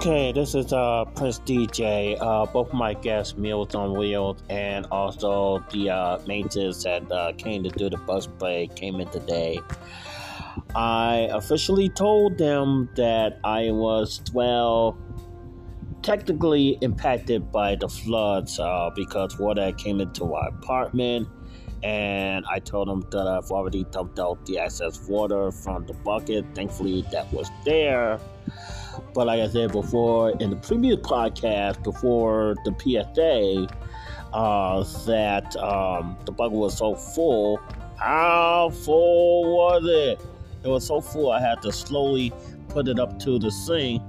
Okay, this is uh, Prince DJ. Uh, both my guests, Meals on Wheels, and also the uh, maintenance that uh, came to do the bus break came in today. I officially told them that I was, well, technically impacted by the floods uh, because water came into our apartment. And I told them that I've already dumped out the excess water from the bucket. Thankfully, that was there. But like I said before in the previous podcast, before the PSA, uh, that um, the bucket was so full. How full was it? It was so full I had to slowly put it up to the sink.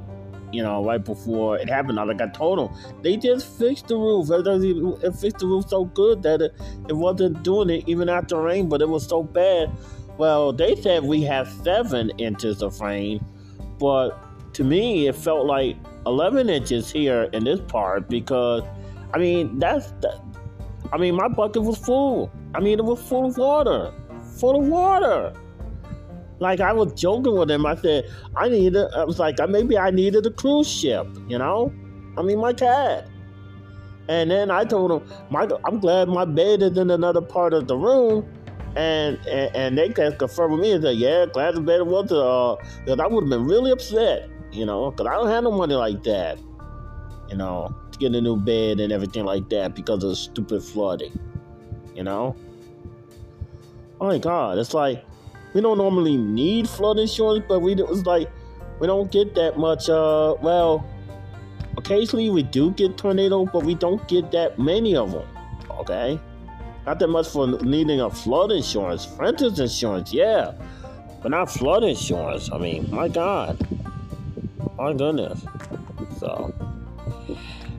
You know, right before it happened, I like I told them, they just fixed the roof. It fixed the roof so good that it, it wasn't doing it even after rain, but it was so bad. Well, they said we have seven inches of rain, but to me, it felt like 11 inches here in this part because, I mean, that's, that, I mean, my bucket was full. I mean, it was full of water, full of water. Like I was joking with him. I said, I needed, I was like, maybe I needed a cruise ship, you know? I mean, my cat. And then I told him, my, I'm glad my bed is in another part of the room. And, and, and they can confirm with me and say, yeah, glad the bed was, uh, because I would have been really upset you know, because I don't have no money like that, you know, to get a new bed and everything like that because of stupid flooding, you know. Oh my God, it's like we don't normally need flood insurance, but we it's like we don't get that much. Uh, well, occasionally we do get tornado, but we don't get that many of them. Okay, not that much for needing a flood insurance, renter's insurance, yeah, but not flood insurance. I mean, my God my goodness. So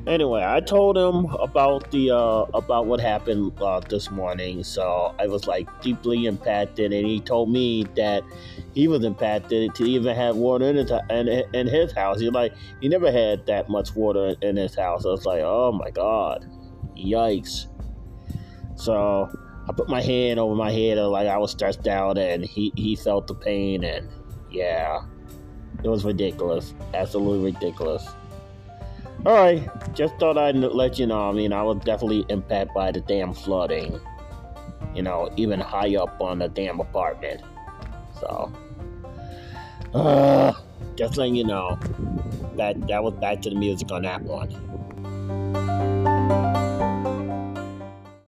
anyway, I told him about the uh, about what happened uh, this morning. So I was like deeply impacted, and he told me that he was impacted to even have water in his in, in his house. He like he never had that much water in his house. I was like, oh my god, yikes! So I put my hand over my head, like I was stressed out, and he he felt the pain, and yeah. It was ridiculous. Absolutely ridiculous. Alright, just thought I'd let you know. I mean, I was definitely impacted by the damn flooding. You know, even high up on the damn apartment. So, uh, just letting you know that that was back to the music on that one.